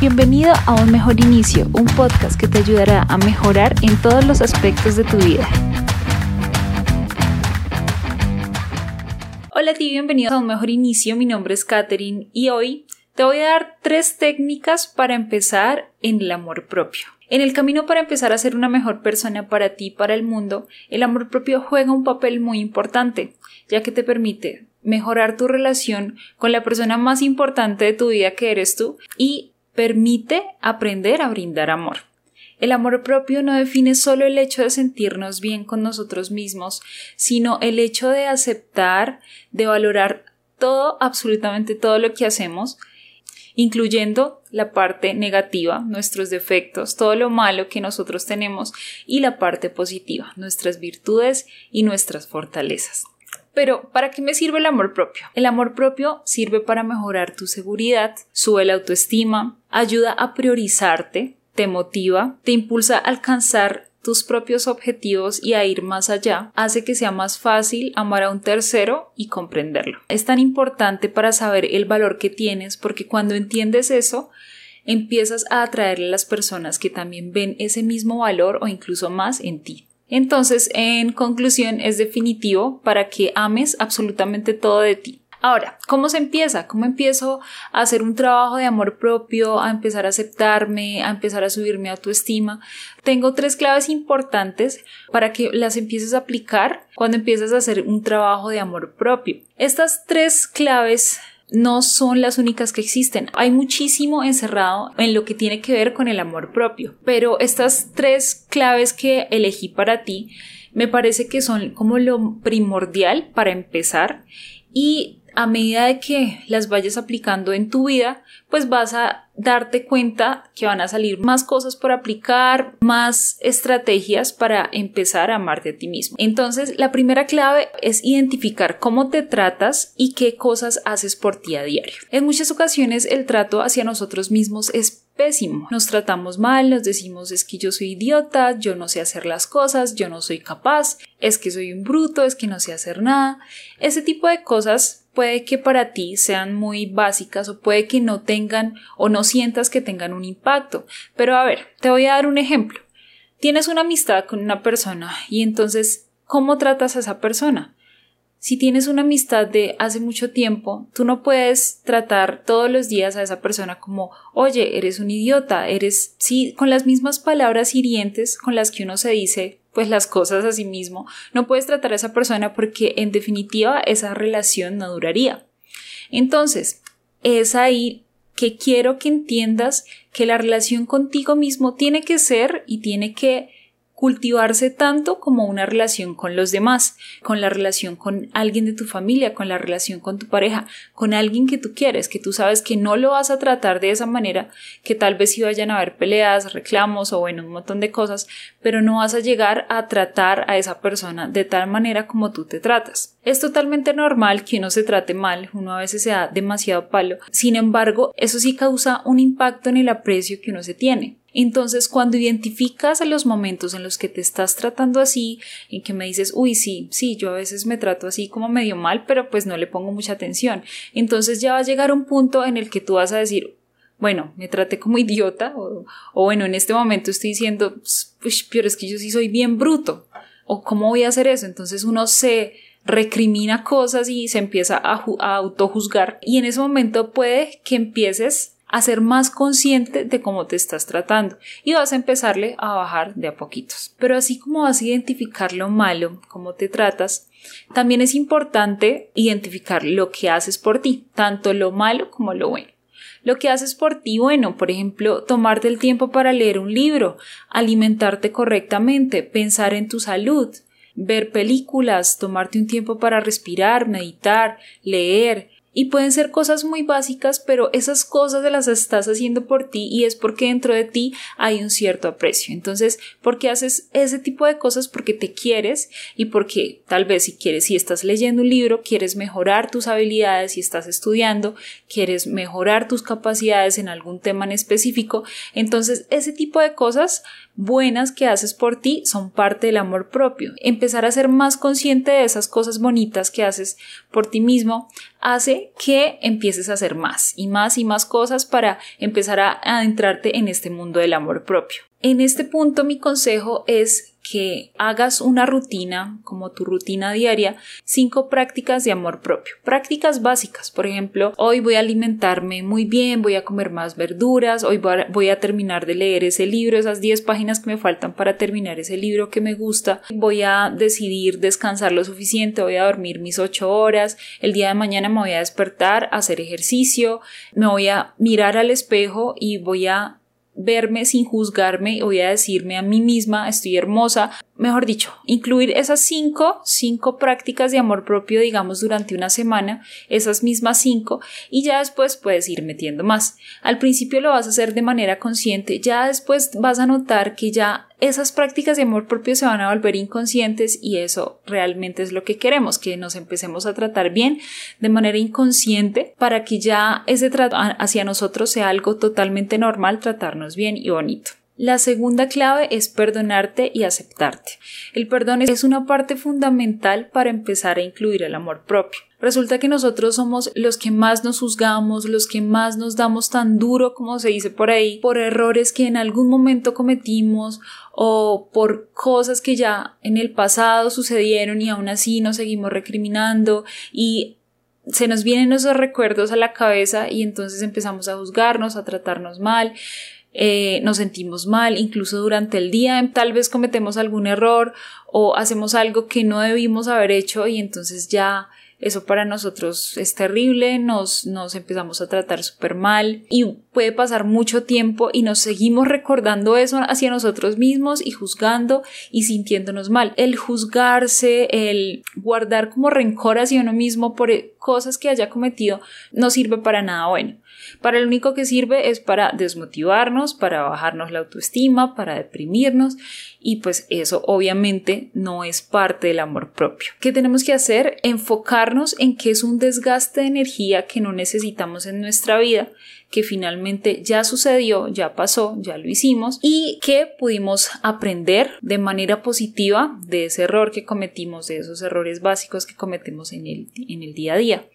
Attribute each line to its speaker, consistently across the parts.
Speaker 1: Bienvenido a Un Mejor Inicio, un podcast que te ayudará a mejorar en todos los aspectos de tu vida. Hola a ti, bienvenido a Un Mejor Inicio, mi nombre es Katherine y hoy te voy a dar tres técnicas para empezar en el amor propio. En el camino para empezar a ser una mejor persona para ti y para el mundo, el amor propio juega un papel muy importante, ya que te permite mejorar tu relación con la persona más importante de tu vida que eres tú y permite aprender a brindar amor. El amor propio no define solo el hecho de sentirnos bien con nosotros mismos, sino el hecho de aceptar, de valorar todo, absolutamente todo lo que hacemos, incluyendo la parte negativa, nuestros defectos, todo lo malo que nosotros tenemos y la parte positiva, nuestras virtudes y nuestras fortalezas. Pero, ¿para qué me sirve el amor propio? El amor propio sirve para mejorar tu seguridad, sube la autoestima, ayuda a priorizarte, te motiva, te impulsa a alcanzar tus propios objetivos y a ir más allá, hace que sea más fácil amar a un tercero y comprenderlo. Es tan importante para saber el valor que tienes porque cuando entiendes eso, empiezas a atraerle a las personas que también ven ese mismo valor o incluso más en ti. Entonces, en conclusión, es definitivo para que ames absolutamente todo de ti. Ahora, ¿cómo se empieza? ¿Cómo empiezo a hacer un trabajo de amor propio, a empezar a aceptarme, a empezar a subirme a autoestima? Tengo tres claves importantes para que las empieces a aplicar cuando empiezas a hacer un trabajo de amor propio. Estas tres claves no son las únicas que existen. Hay muchísimo encerrado en lo que tiene que ver con el amor propio. Pero estas tres claves que elegí para ti me parece que son como lo primordial para empezar y a medida de que las vayas aplicando en tu vida, pues vas a darte cuenta que van a salir más cosas por aplicar, más estrategias para empezar a amarte a ti mismo. Entonces, la primera clave es identificar cómo te tratas y qué cosas haces por ti a diario. En muchas ocasiones el trato hacia nosotros mismos es pésimo. Nos tratamos mal, nos decimos es que yo soy idiota, yo no sé hacer las cosas, yo no soy capaz, es que soy un bruto, es que no sé hacer nada. Ese tipo de cosas puede que para ti sean muy básicas o puede que no tengan o no sientas que tengan un impacto. Pero a ver, te voy a dar un ejemplo. Tienes una amistad con una persona y entonces, ¿cómo tratas a esa persona? Si tienes una amistad de hace mucho tiempo, tú no puedes tratar todos los días a esa persona como, oye, eres un idiota, eres, sí, con las mismas palabras hirientes con las que uno se dice pues las cosas a sí mismo, no puedes tratar a esa persona porque en definitiva esa relación no duraría. Entonces, es ahí que quiero que entiendas que la relación contigo mismo tiene que ser y tiene que cultivarse tanto como una relación con los demás, con la relación con alguien de tu familia, con la relación con tu pareja, con alguien que tú quieres, que tú sabes que no lo vas a tratar de esa manera, que tal vez sí vayan a haber peleas, reclamos o bueno, un montón de cosas, pero no vas a llegar a tratar a esa persona de tal manera como tú te tratas. Es totalmente normal que uno se trate mal, uno a veces se da demasiado palo, sin embargo, eso sí causa un impacto en el aprecio que uno se tiene. Entonces, cuando identificas los momentos en los que te estás tratando así, en que me dices, uy, sí, sí, yo a veces me trato así como medio mal, pero pues no le pongo mucha atención. Entonces ya va a llegar un punto en el que tú vas a decir, bueno, me traté como idiota, o, bueno, en este momento estoy diciendo, pues, pero es que yo sí soy bien bruto, o cómo voy a hacer eso. Entonces uno se recrimina cosas y se empieza a, a autojuzgar y en ese momento puede que empieces a ser más consciente de cómo te estás tratando y vas a empezarle a bajar de a poquitos. Pero así como vas a identificar lo malo, cómo te tratas, también es importante identificar lo que haces por ti, tanto lo malo como lo bueno. Lo que haces por ti, bueno, por ejemplo, tomarte el tiempo para leer un libro, alimentarte correctamente, pensar en tu salud, ver películas, tomarte un tiempo para respirar, meditar, leer, y pueden ser cosas muy básicas, pero esas cosas las estás haciendo por ti y es porque dentro de ti hay un cierto aprecio. Entonces, ¿por qué haces ese tipo de cosas? Porque te quieres y porque tal vez si quieres, si estás leyendo un libro, quieres mejorar tus habilidades, si estás estudiando, quieres mejorar tus capacidades en algún tema en específico. Entonces, ese tipo de cosas buenas que haces por ti son parte del amor propio. Empezar a ser más consciente de esas cosas bonitas que haces por ti mismo hace que empieces a hacer más y más y más cosas para empezar a adentrarte en este mundo del amor propio. En este punto mi consejo es que hagas una rutina, como tu rutina diaria, cinco prácticas de amor propio. Prácticas básicas, por ejemplo, hoy voy a alimentarme muy bien, voy a comer más verduras, hoy voy a, terminar de leer ese libro, esas 10 páginas que me faltan para terminar ese libro que me gusta, voy a decidir descansar lo suficiente, voy a dormir mis 8 horas, el día de mañana me voy a despertar, a hacer ejercicio, me voy a mirar al espejo y voy a verme sin juzgarme, voy a decirme a mí misma, estoy hermosa, mejor dicho, incluir esas cinco, cinco prácticas de amor propio, digamos, durante una semana, esas mismas cinco, y ya después puedes ir metiendo más. Al principio lo vas a hacer de manera consciente, ya después vas a notar que ya esas prácticas de amor propio se van a volver inconscientes y eso realmente es lo que queremos, que nos empecemos a tratar bien de manera inconsciente para que ya ese trato hacia nosotros sea algo totalmente normal, tratarnos bien y bonito. La segunda clave es perdonarte y aceptarte. El perdón es una parte fundamental para empezar a incluir el amor propio. Resulta que nosotros somos los que más nos juzgamos, los que más nos damos tan duro, como se dice por ahí, por errores que en algún momento cometimos o por cosas que ya en el pasado sucedieron y aún así nos seguimos recriminando y se nos vienen esos recuerdos a la cabeza y entonces empezamos a juzgarnos, a tratarnos mal. Eh, nos sentimos mal, incluso durante el día tal vez cometemos algún error o hacemos algo que no debimos haber hecho y entonces ya eso para nosotros es terrible, nos, nos empezamos a tratar súper mal y puede pasar mucho tiempo y nos seguimos recordando eso hacia nosotros mismos y juzgando y sintiéndonos mal. El juzgarse, el guardar como rencor hacia uno mismo por cosas que haya cometido no sirve para nada bueno. Para lo único que sirve es para desmotivarnos, para bajarnos la autoestima, para deprimirnos y pues eso obviamente no es parte del amor propio. ¿Qué tenemos que hacer? Enfocarnos en que es un desgaste de energía que no necesitamos en nuestra vida, que finalmente ya sucedió, ya pasó, ya lo hicimos y que pudimos aprender de manera positiva de ese error que cometimos, de esos errores básicos que cometemos en el, en el día a día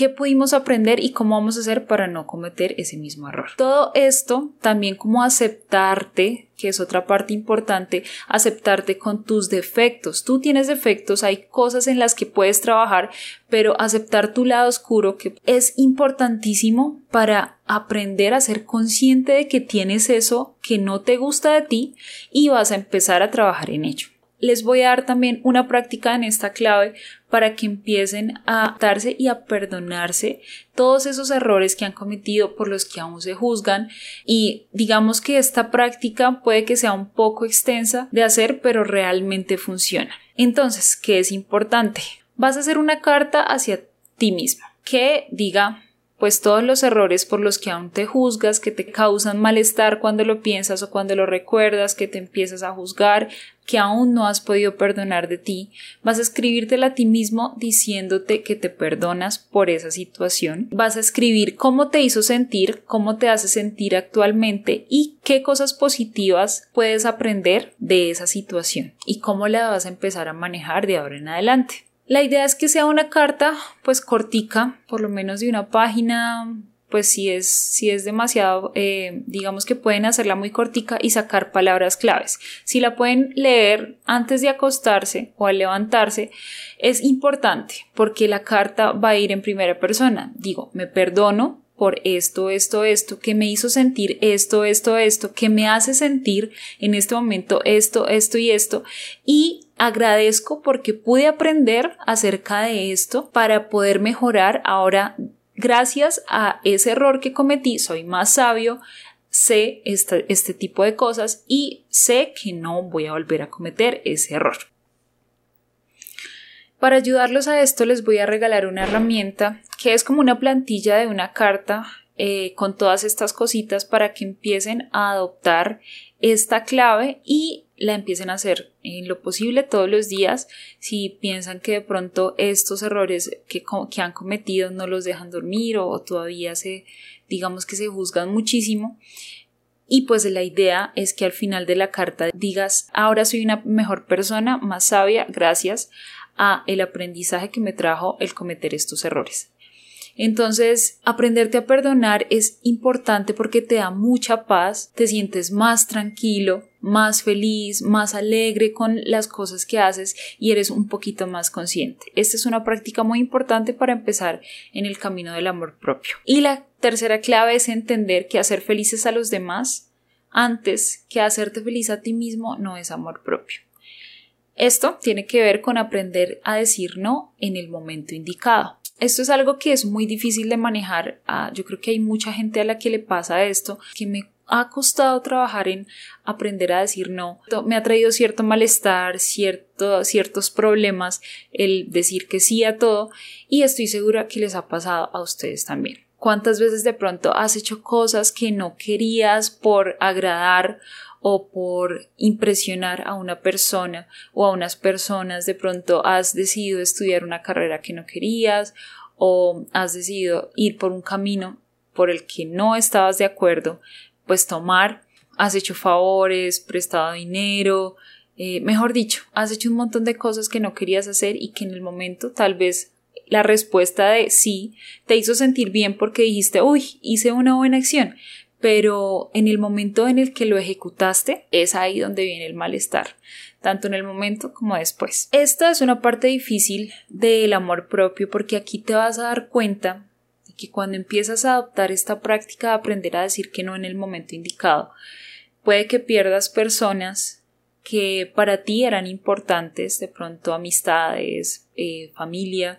Speaker 1: qué pudimos aprender y cómo vamos a hacer para no cometer ese mismo error. Todo esto también como aceptarte, que es otra parte importante, aceptarte con tus defectos. Tú tienes defectos, hay cosas en las que puedes trabajar, pero aceptar tu lado oscuro que es importantísimo para aprender a ser consciente de que tienes eso que no te gusta de ti y vas a empezar a trabajar en ello les voy a dar también una práctica en esta clave para que empiecen a darse y a perdonarse todos esos errores que han cometido por los que aún se juzgan y digamos que esta práctica puede que sea un poco extensa de hacer pero realmente funciona. Entonces, ¿qué es importante? Vas a hacer una carta hacia ti mismo que diga pues todos los errores por los que aún te juzgas, que te causan malestar cuando lo piensas o cuando lo recuerdas, que te empiezas a juzgar, que aún no has podido perdonar de ti, vas a escribírtela a ti mismo diciéndote que te perdonas por esa situación, vas a escribir cómo te hizo sentir, cómo te hace sentir actualmente y qué cosas positivas puedes aprender de esa situación y cómo la vas a empezar a manejar de ahora en adelante. La idea es que sea una carta pues cortica, por lo menos de una página, pues si es, si es demasiado, eh, digamos que pueden hacerla muy cortica y sacar palabras claves. Si la pueden leer antes de acostarse o al levantarse, es importante porque la carta va a ir en primera persona. Digo, me perdono por esto, esto, esto, que me hizo sentir esto, esto, esto, que me hace sentir en este momento esto, esto y esto. Y agradezco porque pude aprender acerca de esto para poder mejorar ahora gracias a ese error que cometí soy más sabio sé este, este tipo de cosas y sé que no voy a volver a cometer ese error para ayudarlos a esto les voy a regalar una herramienta que es como una plantilla de una carta eh, con todas estas cositas para que empiecen a adoptar esta clave y la empiecen a hacer en lo posible todos los días. Si piensan que de pronto estos errores que, que han cometido no los dejan dormir o, todavía se digamos que se juzgan muchísimo. Y pues la idea es que al final de la carta digas ahora soy una mejor persona más sabia gracias a el aprendizaje que me trajo el cometer estos errores Entonces, aprenderte a perdonar es importante porque te da mucha paz, te sientes más tranquilo, más feliz, más alegre con las cosas que haces y eres un poquito más consciente. Esta es una práctica muy importante para empezar en el camino del amor propio. Y la tercera clave es entender que hacer felices a los demás antes que hacerte feliz a ti mismo no es amor propio. Esto tiene que ver con aprender a decir no en el momento indicado. Esto es algo que es muy difícil de manejar. Ah, yo creo que hay mucha gente a la que le pasa esto, que me ha costado trabajar en aprender a decir no. Me ha traído cierto malestar, cierto, ciertos problemas el decir que sí a todo y estoy segura que les ha pasado a ustedes también. ¿Cuántas veces de pronto has hecho cosas que no querías por agradar o por impresionar a una persona o a unas personas? De pronto has decidido estudiar una carrera que no querías o has decidido ir por un camino por el que no estabas de acuerdo pues tomar, has hecho favores, prestado dinero, eh, mejor dicho, has hecho un montón de cosas que no querías hacer y que en el momento tal vez la respuesta de sí te hizo sentir bien porque dijiste, uy, hice una buena acción, pero en el momento en el que lo ejecutaste es ahí donde viene el malestar, tanto en el momento como después. Esta es una parte difícil del amor propio porque aquí te vas a dar cuenta que cuando empiezas a adoptar esta práctica de aprender a decir que no en el momento indicado, puede que pierdas personas que para ti eran importantes, de pronto amistades, eh, familia,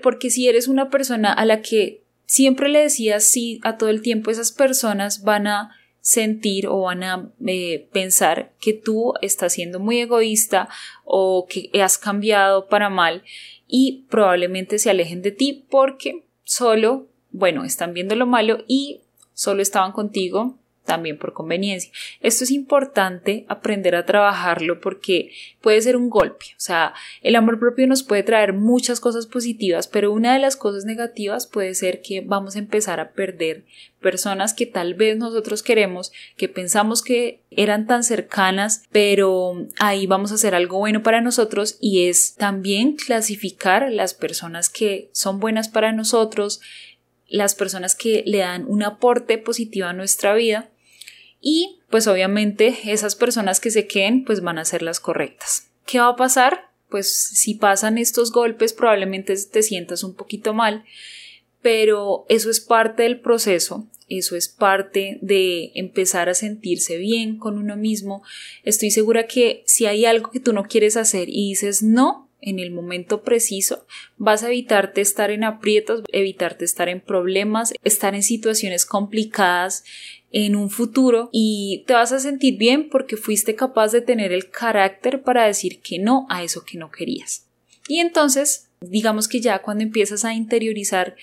Speaker 1: porque si eres una persona a la que siempre le decías sí a todo el tiempo, esas personas van a sentir o van a eh, pensar que tú estás siendo muy egoísta o que has cambiado para mal y probablemente se alejen de ti porque solo, bueno, están viendo lo malo y solo estaban contigo también por conveniencia. Esto es importante aprender a trabajarlo porque puede ser un golpe. O sea, el amor propio nos puede traer muchas cosas positivas, pero una de las cosas negativas puede ser que vamos a empezar a perder personas que tal vez nosotros queremos, que pensamos que eran tan cercanas, pero ahí vamos a hacer algo bueno para nosotros y es también clasificar las personas que son buenas para nosotros, las personas que le dan un aporte positivo a nuestra vida y pues obviamente esas personas que se queden pues van a ser las correctas. ¿Qué va a pasar? Pues si pasan estos golpes probablemente te sientas un poquito mal, pero eso es parte del proceso, eso es parte de empezar a sentirse bien con uno mismo. Estoy segura que si hay algo que tú no quieres hacer y dices no, en el momento preciso, vas a evitarte estar en aprietos, evitarte estar en problemas, estar en situaciones complicadas en un futuro y te vas a sentir bien porque fuiste capaz de tener el carácter para decir que no a eso que no querías. Y entonces, digamos que ya cuando empiezas a interiorizar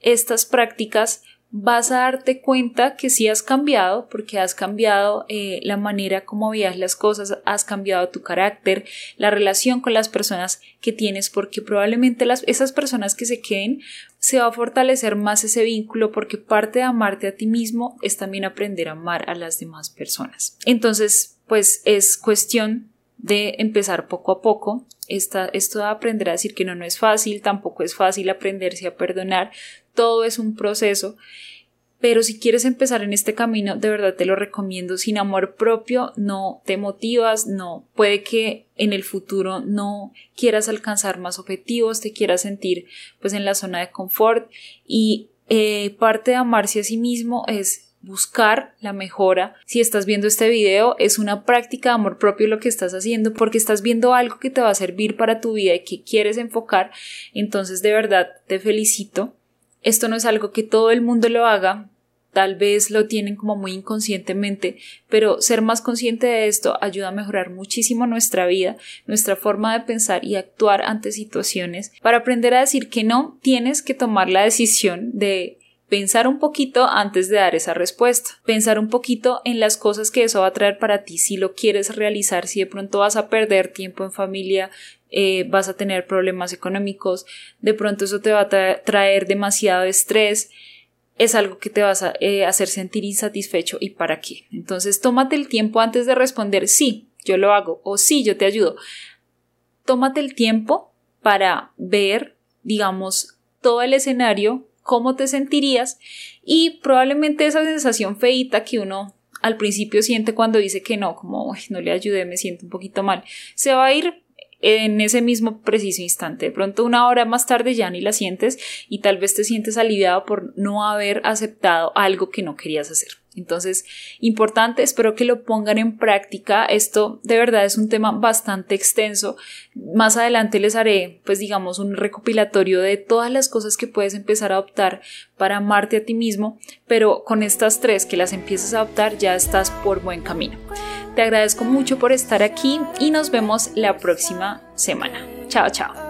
Speaker 1: estas prácticas, vas a darte cuenta que sí has cambiado, porque has cambiado eh, la manera como veías las cosas, has cambiado tu carácter, la relación con las personas que tienes, porque probablemente las, esas personas que se queden se va a fortalecer más ese vínculo porque parte de amarte a ti mismo es también aprender a amar a las demás personas. Entonces, pues es cuestión de empezar poco a poco. Esta, esto de aprender a decir que no, no es fácil, tampoco es fácil aprenderse a perdonar, todo es un proceso. Pero si quieres empezar en este camino, de verdad te lo recomiendo. Sin amor propio no te motivas, no puede que en el futuro no quieras alcanzar más objetivos, te quieras sentir pues en la zona de confort y eh, parte de amarse a sí mismo es buscar la mejora. Si estás viendo este video, es una práctica de amor propio lo que estás haciendo porque estás viendo algo que te va a servir para tu vida y que quieres enfocar. Entonces, de verdad, te felicito. Esto no es algo que todo el mundo lo haga, tal vez lo tienen como muy inconscientemente, pero ser más consciente de esto ayuda a mejorar muchísimo nuestra vida, nuestra forma de pensar y actuar ante situaciones. Para aprender a decir que no, tienes que tomar la decisión de Pensar un poquito antes de dar esa respuesta. Pensar un poquito en las cosas que eso va a traer para ti si lo quieres realizar, si de pronto vas a perder tiempo en familia, eh, vas a tener problemas económicos, de pronto eso te va a traer demasiado estrés, es algo que te vas a eh, hacer sentir insatisfecho y para qué. Entonces tómate el tiempo antes de responder sí, yo lo hago o sí, yo te ayudo. Tómate el tiempo para ver, digamos, todo el escenario, cómo te sentirías y probablemente esa sensación feita que uno al principio siente cuando dice que no, como no le ayudé, me siento un poquito mal, se va a ir en ese mismo preciso instante. De pronto una hora más tarde ya ni la sientes y tal vez te sientes aliviado por no haber aceptado algo que no querías hacer. Entonces, importante, espero que lo pongan en práctica. Esto de verdad es un tema bastante extenso. Más adelante les haré, pues digamos, un recopilatorio de todas las cosas que puedes empezar a adoptar para amarte a ti mismo, pero con estas tres que las empieces a adoptar ya estás por buen camino. Te agradezco mucho por estar aquí y nos vemos la próxima semana. Chao, chao.